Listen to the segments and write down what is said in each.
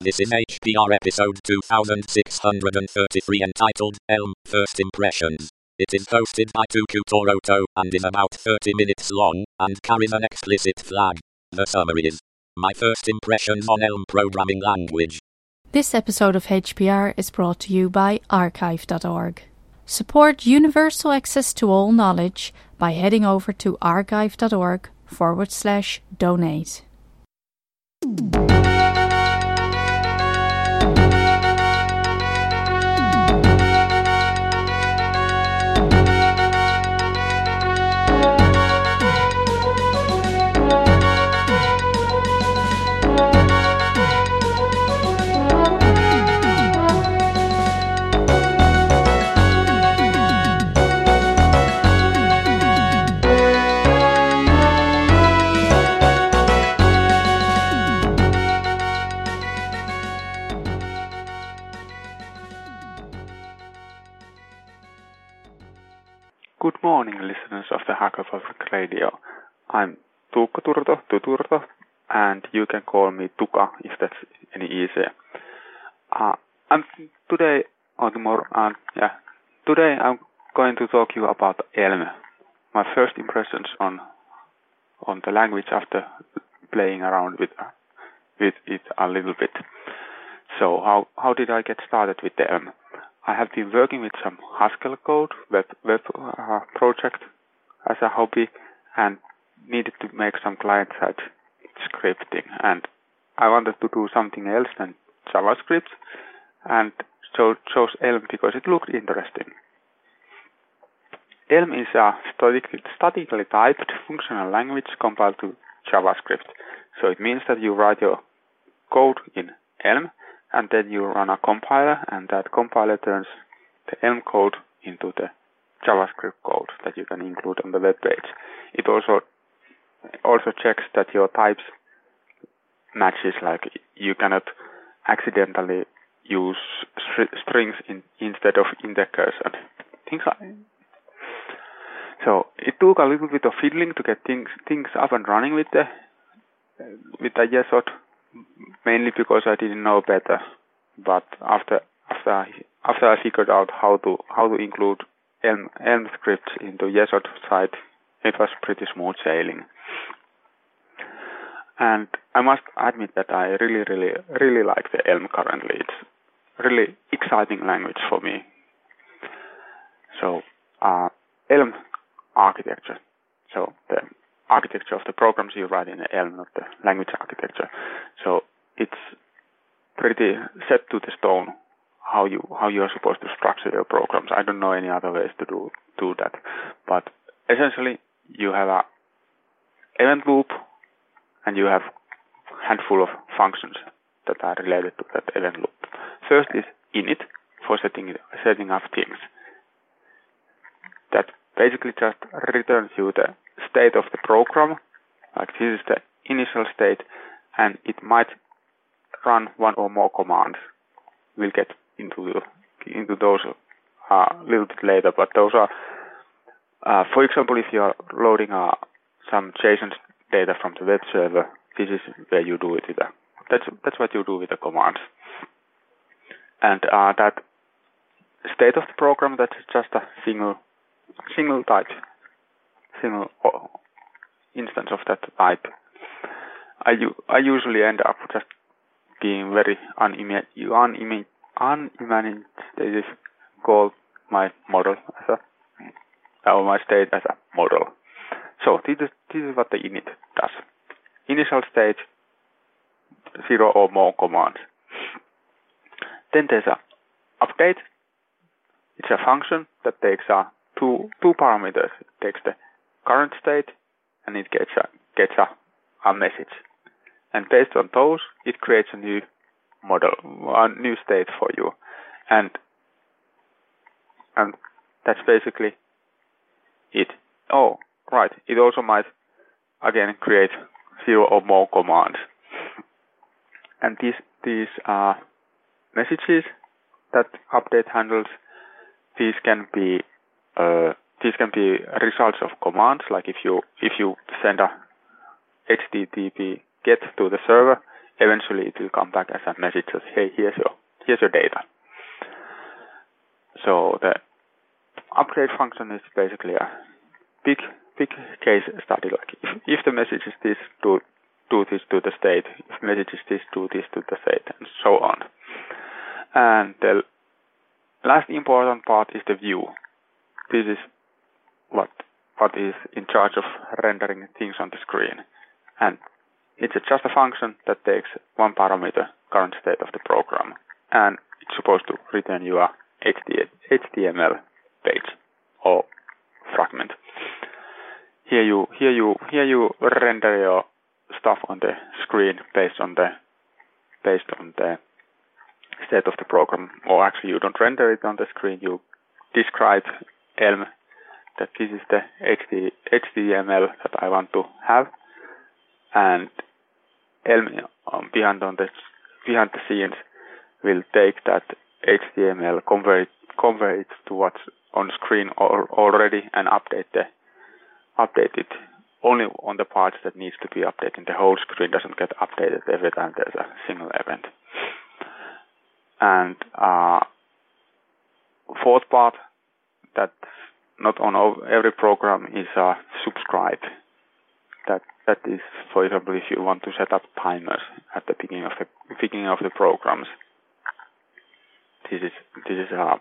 This is HPR episode 2633 entitled Elm First Impressions. It is hosted by Tuukka Turto and is about 30 minutes long and carries an explicit flag. The summary is My first impressions on Elm programming language. This episode of HPR is brought to you by archive.org. Support universal access to all knowledge by heading over to archive.org forward slash donate. Good morning, listeners of the Hacker Public Radio. I'm Tuukka Turto, Tuturto, and you can call me Tuka if that's any easier. Uh, I'm today or tomorrow, uh, yeah, today I'm going to talk to you about Elm. My first impressions on on the language after playing around with with it a little bit. So how how did I get started with the Elm? I have been working with some Haskell code web web uh, project as a hobby and needed to make some client side scripting and I wanted to do something else than JavaScript and so chose Elm because it looked interesting. Elm is a statically, statically typed functional language compiled to JavaScript. So it means that you write your code in Elm and then you run a compiler and that compiler turns the Elm code into the JavaScript code that you can include on the web page. It also also checks that your types matches like you cannot accidentally use strings in, instead of indexers and things like so it took a little bit of fiddling to get things things up and running with the with the Yesod mainly because I didn't know better. But after after after I figured out how to how to include Elm Elm scripts into Yesod site, it was pretty smooth sailing. And I must admit that I really, really, really like the Elm currently. It's really exciting language for me. So, uh, Elm architecture. So the architecture of the programs you write in Elm, not the language architecture. So it's pretty set to the stone how you how you are supposed to structure your programs. I don't know any other ways to do do that, but essentially you have a event loop and you have handful of functions that are related to that event loop. First is init for setting setting up things. That basically just returns you the state of the program, like this is the initial state, and it might run one or more commands. We'll get into into those a uh, little bit later, but those are, uh, for example, if you are loading uh, some JSON data from the web server, this is where you do it with the, that's that's what you do with the commands. And uh, that state of the program that is just a single single type, single instance of that type. I, I usually end up just being very unimaginative, unimaginative call my model as a, or my state as a model. So this is, this is what the init does. Initial state, zero or more commands. Then there's a update. It's a function that takes a two two parameters. It takes the current state and it gets a gets a, a message. And based on those, it creates a new model, a new state for you. And and that's basically it. Oh, right. It also might again create zero or more commands. And these these uh, messages that update handles, these can be uh, these can be results of commands. Like if you if you send a HTTP get to the server, eventually it will come back as a message that hey, here's your here's your data. So the upgrade function is basically a big big case study. Like if, if the message is this, do do this to the state. If message is this, do this to the state, and so on. And the last important part is the view. This is what is in charge of rendering things on the screen. And it's just a function that takes one parameter, current state of the program, and it's supposed to return you a HTML page or fragment. Here you here you here you render your stuff on the screen based on the based on the state of the program, or actually you don't render it on the screen. You describe Elm that this is the HD, HTML that I want to have, and Elm um, behind on the behind the scenes will take that HTML, convert convert it to what's on screen or, already, and update the update it only on the parts that needs to be updated. The whole screen doesn't get updated every time there's a single event. And uh, fourth part that not on every program is uh, subscribe. That that is, for example, if you want to set up timers at the beginning of the beginning of the programs. This is this is uh,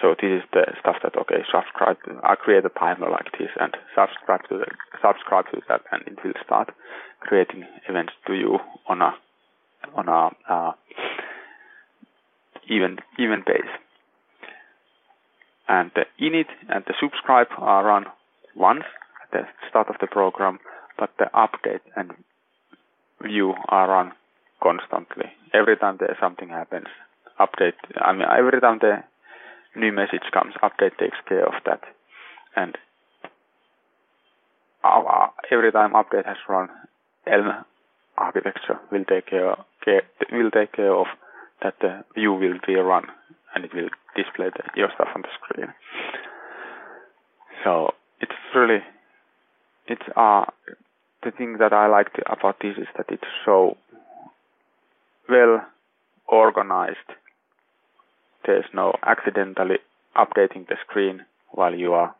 so this is the stuff that okay, subscribe. I create a timer like this and subscribe to the, subscribe to that, and it will start creating events to you on a on a uh, even even base and the init and the subscribe are run once at the start of the program, but the update and view are run constantly. Every time there something happens, update. I mean, every time the new message comes, update takes care of that, and every time update has run, Elm architecture will take care, care will take care of that the view will be run and it will display the, your stuff on the screen. So it's really, it's uh, the thing that I like about this is that it's so well organized. There's no accidentally updating the screen while you are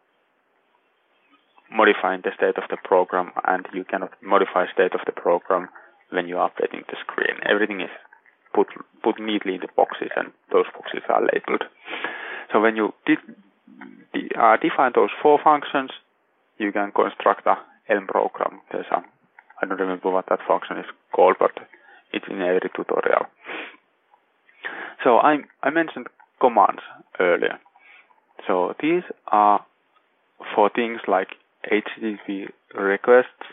modifying the state of the program and you cannot modify state of the program when you're updating the screen. Everything is put put neatly in the boxes, and those boxes are labeled. So when you de- de- uh, define those four functions, you can construct a Elm program. There's a I don't remember what that function is called, but it's in every tutorial. So I I mentioned commands earlier. So these are for things like HTTP requests,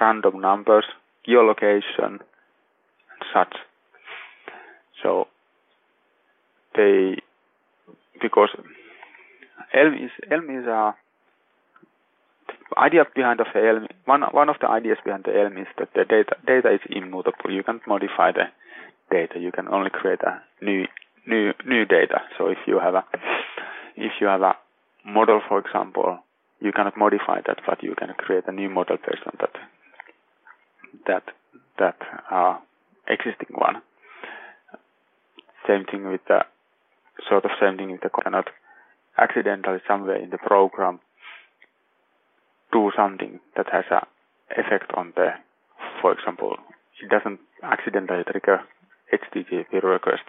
random numbers, geolocation, and such. So they because Elm is Elm is a idea behind of the Elm. One one of the ideas behind the Elm is that the data data is immutable. You can't modify the data. You can only create a new new new data. So if you have a if you have a model, for example, you cannot modify that, but you can create a new model based on that that that uh, existing one. Same thing with the sort of same thing with the cannot accidentally somewhere in the program do something that has a effect on the, for example, it doesn't accidentally trigger HTTP request.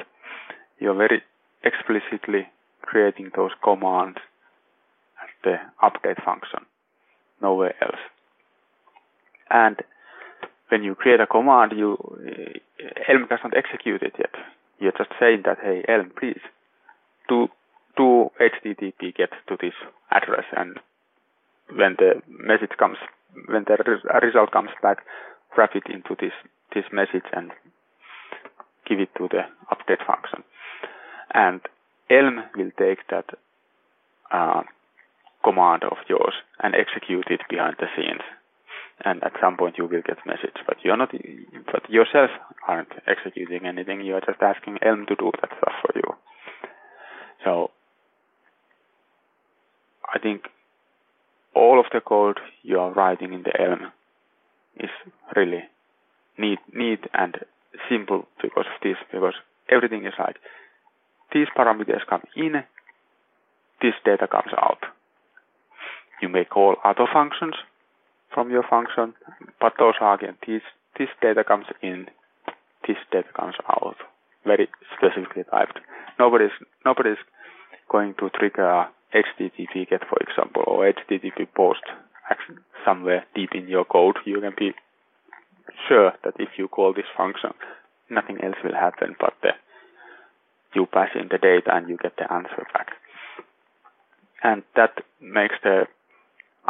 You're very explicitly creating those commands as the update function, nowhere else. And when you create a command, you eh, Elm doesn't execute it yet. You're just saying that, hey, Elm, please do do HTTP get to this address, and when the message comes, when the result comes back, wrap it into this this message and give it to the update function. And Elm will take that uh, command of yours and execute it behind the scenes and at some point you will get message. But you're not, but yourself aren't executing anything. You are just asking Elm to do that stuff for you. So I think all of the code you are writing in the Elm is really neat, neat and simple because of this, because everything is like these parameters come in, this data comes out. You may call other functions from your function, but are again this this data comes in, this data comes out, very specifically typed. Nobody's nobody's going to trigger HTTP GET, for example, or HTTP POST somewhere deep in your code. You can be sure that if you call this function, nothing else will happen but the, you pass in the data and you get the answer back. And that makes the,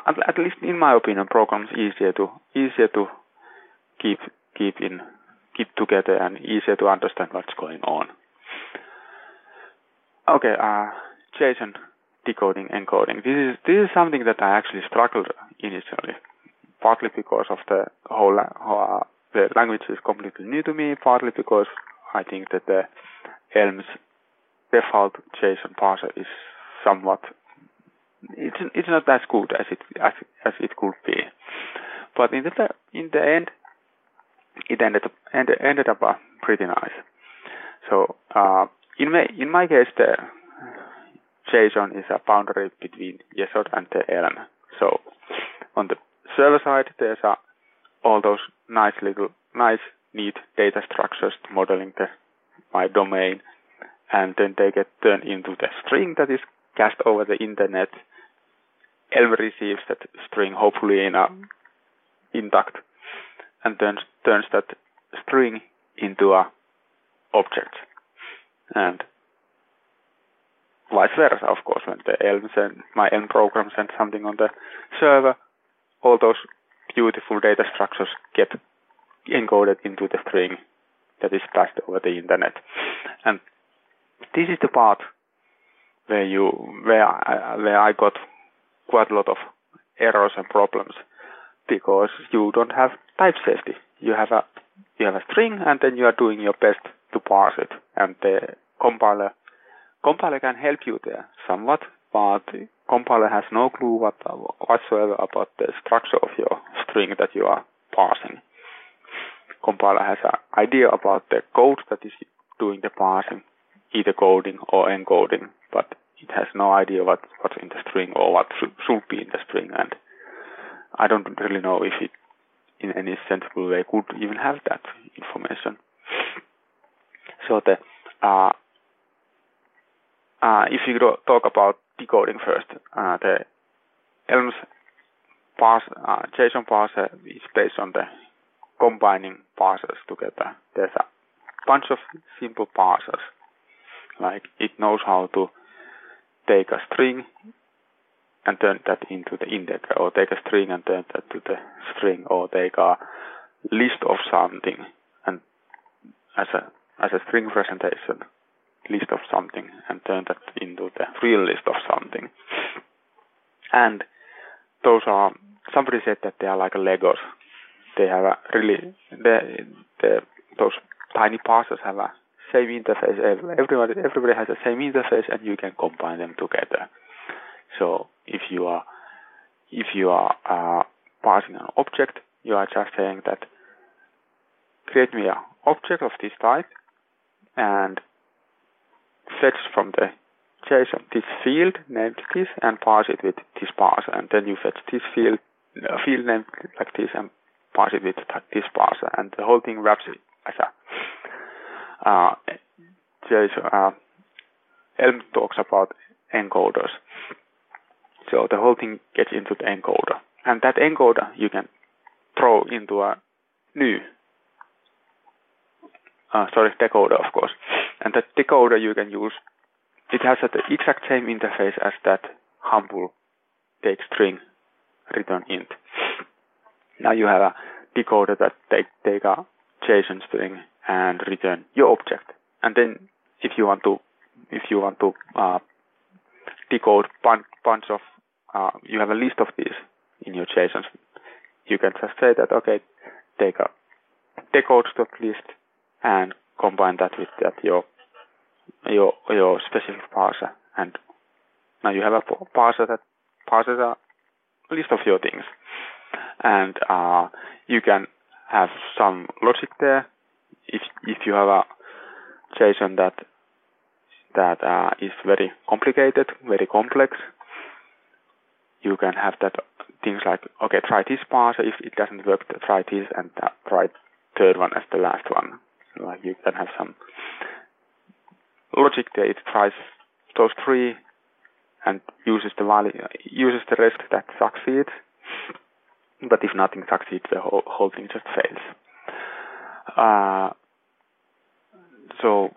at least in my opinion, programs easier to easier to keep keep in keep together and easier to understand what's going on. Okay, uh, JSON decoding encoding. This is this is something that I actually struggled initially, partly because of the whole uh, the language is completely new to me, partly because I think that the Elm's default JSON parser is somewhat it's it's not as good as it as as it could be. But in the in the end, it ended up ended, up uh, pretty nice. So uh, in my in my case, the JSON is a boundary between Yesod and the Elm. So on the server side, there's a, all those nice little, nice, neat data structures modeling the my domain, and then they get turned into the string that is cast over the internet. Elm receives that string, hopefully in a intact, and turns turns that string into a object. And vice versa, of course, when the Elm send, my Elm program sends something on the server, all those beautiful data structures get encoded into the string that is passed over the internet. And this is the part where you where I, where I got quite a lot of errors and problems because you don't have type safety. You have a you have a string and then you are doing your best to parse it and the compiler compiler can help you there somewhat but compiler has no clue what, whatsoever about the structure of your string that you are parsing. Compiler has an idea about the code that is doing the parsing, either coding or encoding, but it has no idea what, what's in the string or what should, should be in the string. And I don't really know if it, in any sensible way, could even have that information. So the uh, uh, if you talk about decoding first. Uh, the Elm's parse, uh, JSON parser is based on the combining parsers together. There's a bunch of simple parsers. Like it knows how to take a string and turn that into the integer, or take a string and turn that to the string, or take a list of something and as a as a string presentation list of something and turn that into the real list of something. And those are somebody said that they are like Legos. They have a really the the those tiny parsers have a same interface. Everybody everybody has the same interface, and you can combine them together. So if you are if you are uh, parsing an object, you are just saying that create me an object of this type, and fetch from the JSON this field named this and pass it with this parser, and then you fetch this field a field named like this and pass it with this parser, and the whole thing wraps it as a uh. Uh, Elm talks about encoders, so the whole thing gets into the encoder, and that encoder you can throw into a new uh, sorry, decoder, of course. And that decoder you can use, it has the exact same interface as that humble take string return int. Now you have a decoder that take, take a JSON string and return your object. And then if you want to, if you want to uh, decode bunch, bunch of, uh, you have a list of these in your JSON. You can just say that, okay, take a decode list and combine that with that your your your specific parser and now you have a parser that parses a list of your things and uh, you can have some logic there. If if you have a JSON that that uh, is very complicated, very complex, you can have that things like okay, try this parser. If it doesn't work, try this and uh, try third one as the last one. Like you can have some logic there. It tries those three and uses the value, uses the rest that succeeds. But if nothing succeeds, the whole, whole thing just fails. Uh, so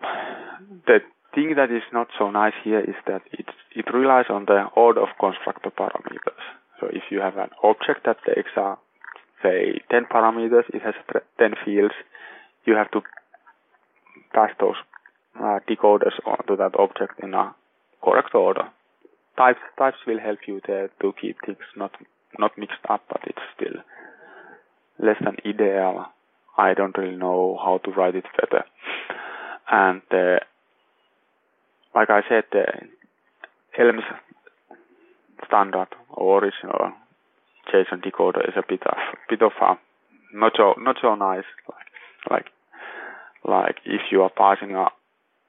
the thing that is not so nice here is that it it relies on the order of constructor parameters. So if you have an object that takes uh, say 10 parameters, it has 10 fields, you have to pass those uh, decoders onto that object in a correct order. Types types will help you there to keep things not not mixed up, but it's still less than ideal. I don't really know how to write it better. And uh, like I said, the Elm's standard or original JSON decoder is a bit of bit of a not so not so nice. Like like like if you are passing a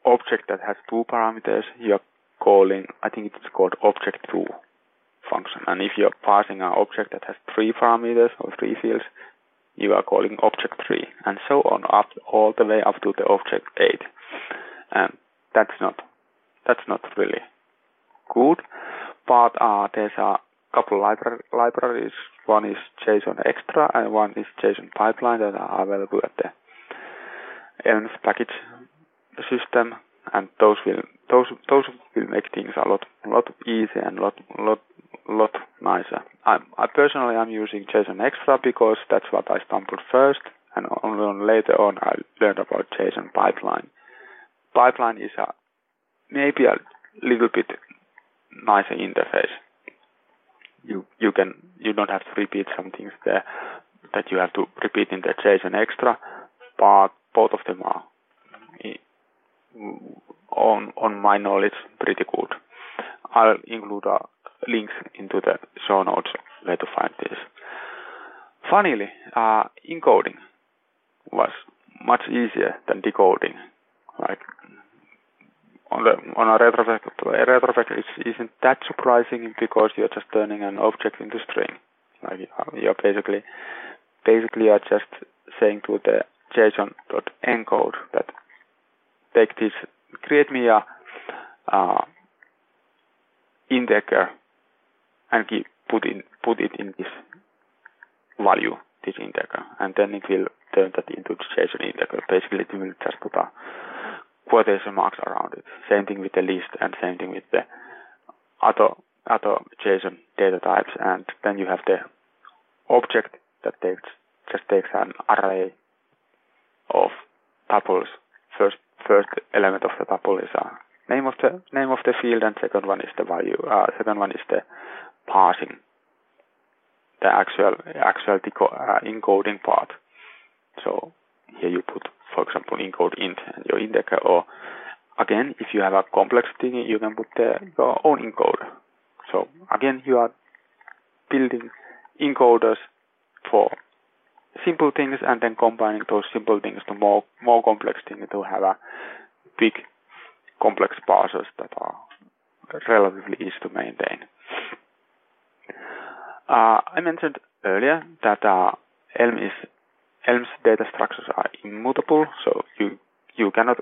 object that has two parameters, you are calling I think it's called object two function. And if you're passing an object that has three parameters or three fields, you are calling object three, and so on up all the way up to the object eight. And that's not that's not really good. But uh, there's a couple libra- libraries. One is JSON Extra and one is JSON Pipeline that are available at the Elms package system, and those will those those will make things a lot lot easier and lot lot lot nicer. I, I personally am using JSON Extra because that's what I stumbled first, and only later on I learned about JSON Pipeline. Pipeline is a maybe a little bit nicer interface. You you can you don't have to repeat some things there that you have to repeat in the JSON extra, but both of them are on on my knowledge pretty good. I'll include a links into the show notes where to find this. Finally, uh, encoding was much easier than decoding. Like on the on a retrospect, retrospect it isn't that surprising because you're just turning an object into string. Like you're basically basically you're just saying to the JSON.encode that take this, create me a uh, integer and keep, put in put it in this value, this integer, and then it will turn that into JSON integer. Basically, it will just put a quotation marks around it. Same thing with the list and same thing with the other other JSON data types and then you have the object that takes just takes an array of tuples. First first element of the tuple is a name of the name of the field and second one is the value uh, second one is the parsing the actual actual uh, encoding part. So here you put for example, encode int and your integer. Or again, if you have a complex thing, you can put the, your own encoder. So again, you are building encoders for simple things and then combining those simple things to more more complex things to have a big complex parsers that are relatively easy to maintain. Uh, I mentioned earlier that uh, Elm is Elm's data structures are immutable, so you you cannot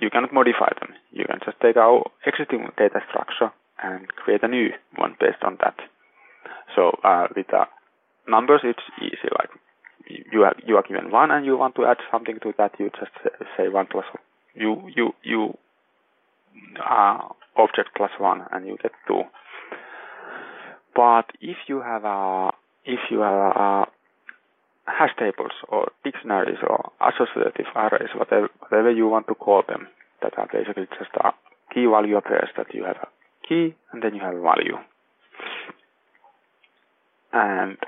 you cannot modify them. You can just take our existing data structure and create a new one based on that. So uh, with the numbers, it's easy. Like you are you are given one, and you want to add something to that, you just say one plus you you you uh, object plus one, and you get two. But if you have a if you have a hash tables or dictionaries or associative arrays, whatever, whatever you want to call them, that are basically just a key value pairs that you have a key and then you have a value. And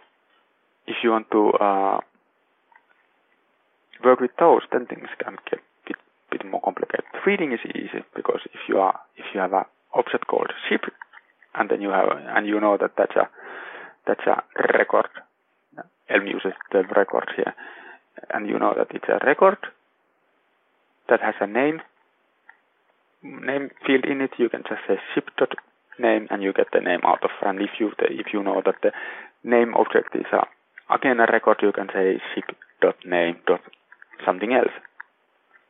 if you want to uh, work with those, then things can get a bit, bit more complicated. Reading is easy because if you are if you have an object called ship, and then you have and you know that that's a that's a record Elm uses the record here. and you know that it's a record that has a name name field in it, you can just say ship dot name and you get the name out of. And if you if you know that the name object is a, again a record, you can say ship dot name dot something else.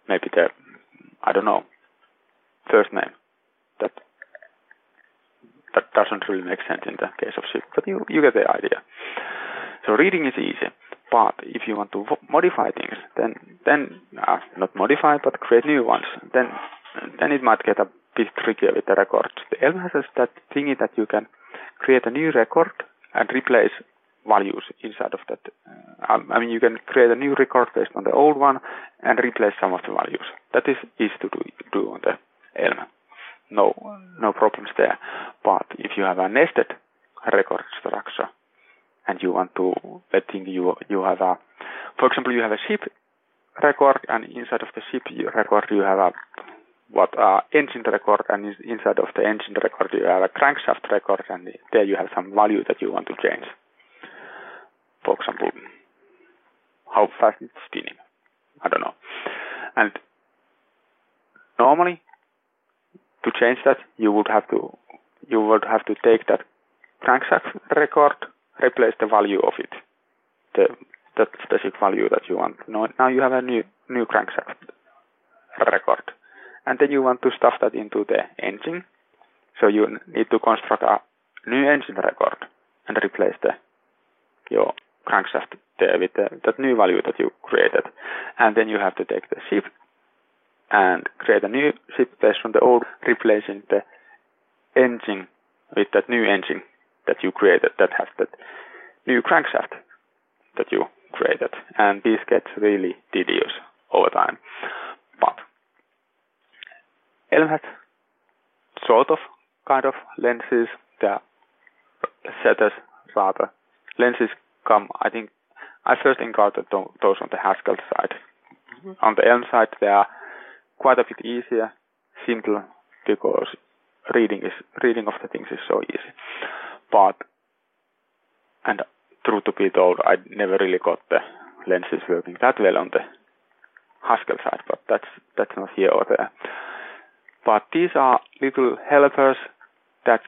Maybe the I don't know first name. That that doesn't really make sense in the case of ship, but you you get the idea. So reading is easy, but if you want to modify things, then then uh, not modify but create new ones, then then it might get a bit trickier with the records. The Elm has that thingy that you can create a new record and replace values inside of that. Uh, I mean, you can create a new record based on the old one and replace some of the values. That is easy to do, do on the Elm. No, no problems there. But if you have a nested record structure and you want to, let's think you you have a, for example, you have a ship record and inside of the ship record you have a what uh, engine record and inside of the engine record you have a crankshaft record and there you have some value that you want to change. For example, how fast it's spinning. I don't know. And normally to change that you would have to you would have to take that crankshaft record, replace the value of it. The that specific value that you want. Now, now you have a new new crankshaft record and then you want to stuff that into the engine. So you need to construct a new engine record and replace the your crankshaft there with the, that new value that you created. And then you have to take the ship and create a new ship based on the old, replacing the engine with that new engine that you created that has that new crankshaft that you created. And this gets really tedious over time. But Elm has sort of kind of lenses. They are setters rather. Lenses come, I think, I first encountered those on the Haskell side. Mm-hmm. On the Elm side, they are quite a bit easier, simple, because reading is reading of the things is so easy. But and truth to be told, I never really got the lenses working that well on the Haskell side, but that's that's not here or there. But these are little helpers that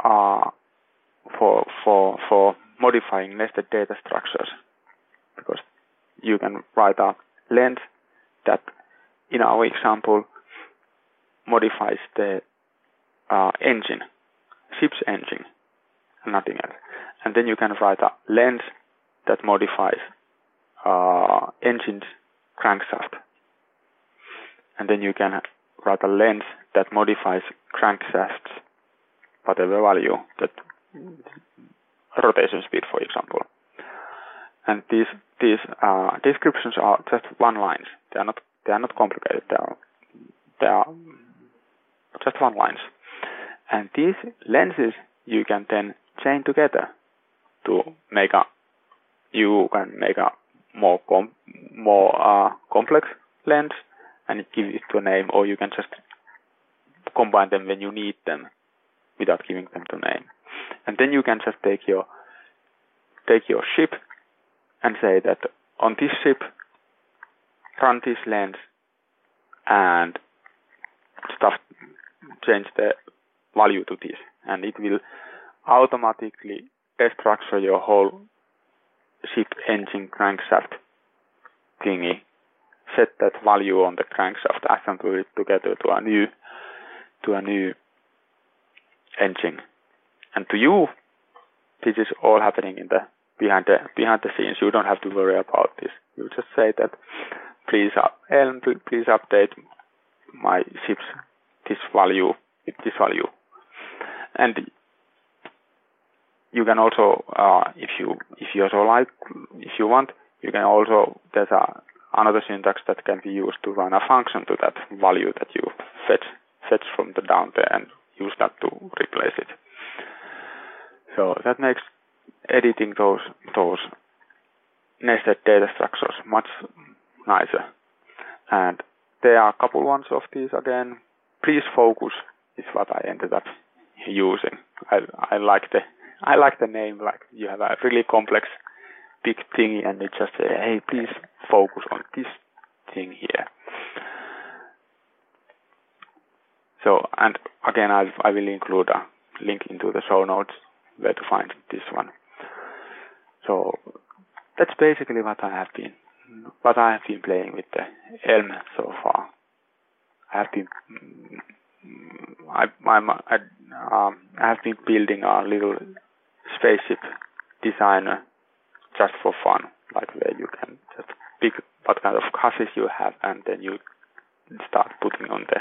are for for for modifying nested data structures because you can write a lens that in our example modifies the uh, engine, ship's engine, nothing else. And then you can write a lens that modifies uh, engine's crankshaft. And then you can write a lens that modifies crankshafts, whatever value, that rotation speed, for example. And these these uh, descriptions are just one lines. They are not they are not complicated. They are they are just one lines. And these lenses you can then chain together to make a you can make a more com- more uh, complex lens and give it to a name, or you can just combine them when you need them without giving them to name. And then you can just take your take your ship and say that on this ship run this lens and stuff change the value to this and it will automatically destructure your whole ship engine crankshaft thingy set that value on the crankshaft, assemble it together to a new to a new engine. And to you, this is all happening in the behind the behind the scenes. You don't have to worry about this. You just say that please uh, Elm, please update my ship's this value with this value. And you can also, uh, if you if you also like, if you want, you can also there's a another syntax that can be used to run a function to that value that you fetch fetch from the down there and use that to replace it. So that makes editing those those nested data structures much nicer. And there are a couple ones of these again. Please focus is what I ended up using. I I like the I like the name. Like you have a really complex big thingy and it just say, hey, please focus on this thing here. So, and again, I'll, I will include a link into the show notes where to find this one. So that's basically what I have been, what I have been playing with the Elm so far. I have been, I, I'm, I, um, I have been building a little spaceship designer just for fun, like where you can just pick what kind of chassis you have and then you start putting on the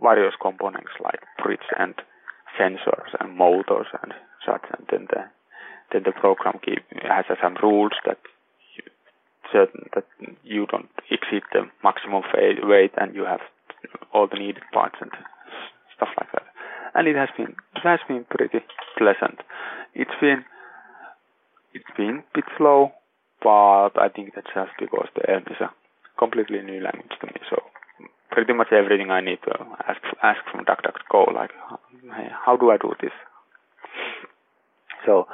various components like bridge and sensors and motors and such and then the then the program keep, has some rules that you, certain that you don't exceed the maximum weight and you have all the needed parts and stuff like that. And it has been it has been pretty pleasant. It's been it's been a bit slow, but I think that's just because the Elm is a completely new language to me. So pretty much everything I need to ask ask from DuckDuckGo, like, hey, how do I do this? So,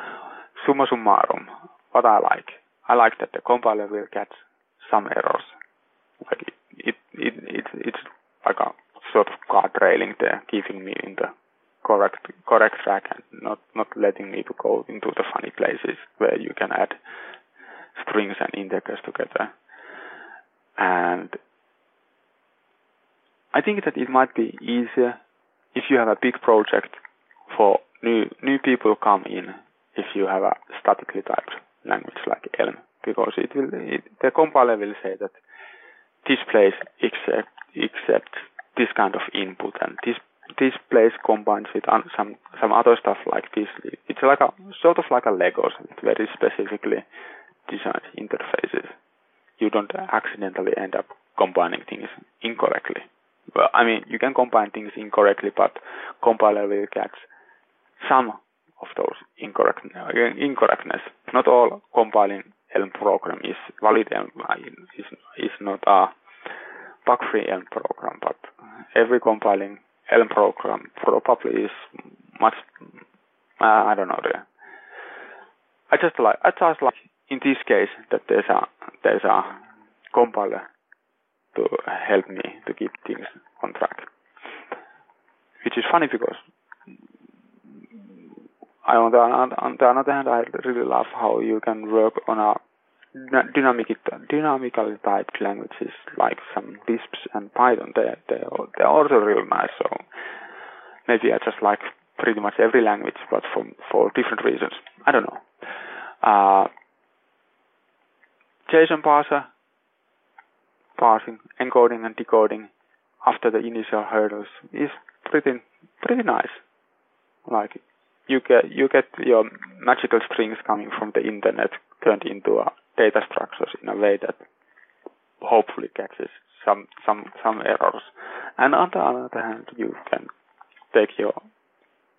summa summarum, what I like, I like that the compiler will catch some errors. Like it, it, it, it it's like a sort of guard railing there, keeping me in the correct correct track and not not letting me to go into the funny places where you can add strings and indexes together. And I think that it might be easier if you have a big project for new new people come in if you have a statically typed language like Elm because it will it, the compiler will say that this place accept accept this kind of input and this this place combines with some some other stuff like this. It's like a sort of like a Legos very specifically designed interfaces. You don't accidentally end up combining things incorrectly well, I mean, you can combine things incorrectly, but compiler will catch some of those incorrect incorrectness. Not all compiling Elm program is valid Elm uh, is is not a bug-free Elm program, but every compiling Elm program probably is much. Uh, I don't know. I just like I just like in this case that there's a there's a compiler to help me to keep things on track. Which is funny because I, on the, on the other hand, I really love how you can work on a dynamic, dynamically typed languages like some Lisps and Python. They they they're also real nice. So maybe I just like pretty much every language, but for for different reasons. I don't know. Uh, JSON parser parsing, encoding and decoding after the initial hurdles is pretty pretty nice. Like you get you get your magical strings coming from the internet turned into a data structures in a way that hopefully catches some some some errors. And on the other hand, you can take your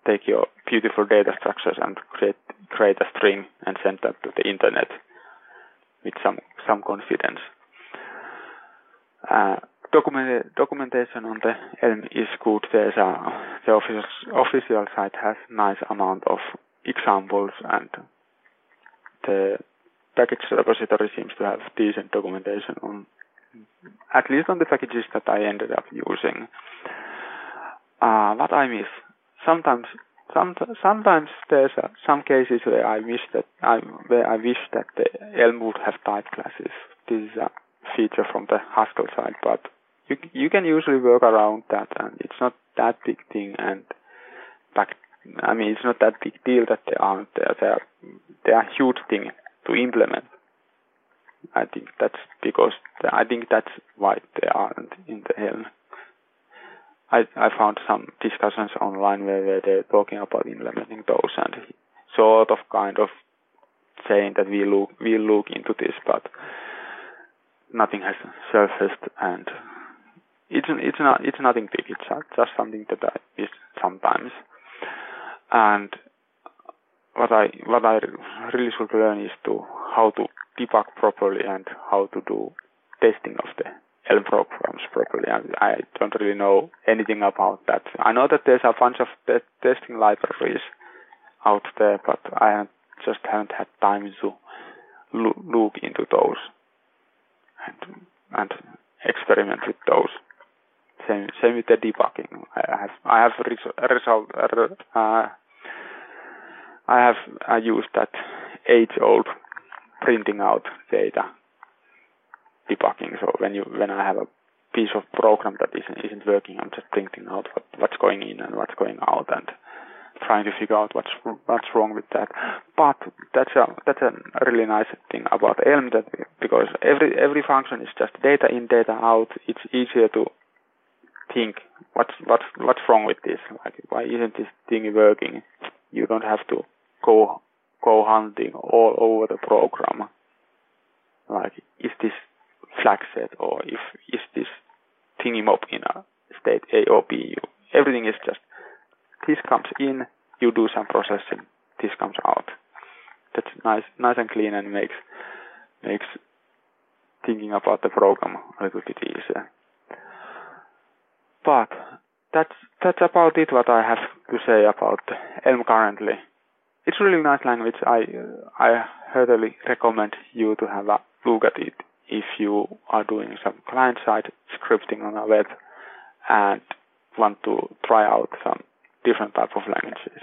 take your beautiful data structures and create create a string and send that to the internet with some some confidence. Uh, document, documentation on the Elm is good. There's a, the official, official site has nice amount of examples and the package repository seems to have decent documentation on at least on the packages that I ended up using. Uh, what I miss sometimes some, sometimes there's uh, some cases where I wish that I where I wish that the Elm would have type classes. This is a feature from the Haskell side, but you you can usually work around that, and it's not that big thing. And back, I mean, it's not that big deal that they aren't there. They are they are huge thing to implement. I think that's because the, I think that's why they aren't in the Elm. I I found some discussions online where, where they're talking about implementing those and sort of kind of saying that we look we look into this, but nothing has surfaced and it's it's not it's nothing big. It's just something that I miss sometimes. And what I what I really should learn is to how to debug properly and how to do testing of the Elm programs properly. And I don't really know anything about that. I know that there's a bunch of te- testing libraries out there, but I just haven't had time to look into those and, and experiment with those. Same, same with the debugging. I have, I have a result, uh, I have I used that age-old printing out data debugging. So when you when I have a piece of program that isn't isn't working, I'm just printing out what, what's going in and what's going out and trying to figure out what's what's wrong with that. But that's a that's a really nice thing about Elm that because every every function is just data in, data out. It's easier to think what's what's what's wrong with this. Like why isn't this thing working? You don't have to go go hunting all over the program. Like is this flag set or if is this thingy mob in a state A or B? You, everything is just this comes in, you do some processing, this comes out. That's nice, nice and clean, and makes makes thinking about the program a little bit easier. But that's that's about it. What I have to say about Elm currently. It's a really nice language. I I heartily recommend you to have a look at it if you are doing some client-side scripting on a web and want to try out some different type of languages.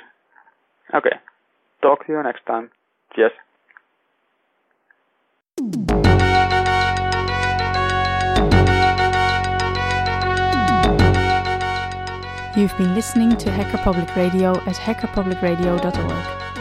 Okay. Talk to you next time. Cheers. You've been listening to Hacker Public Radio at hackerpublicradio.org.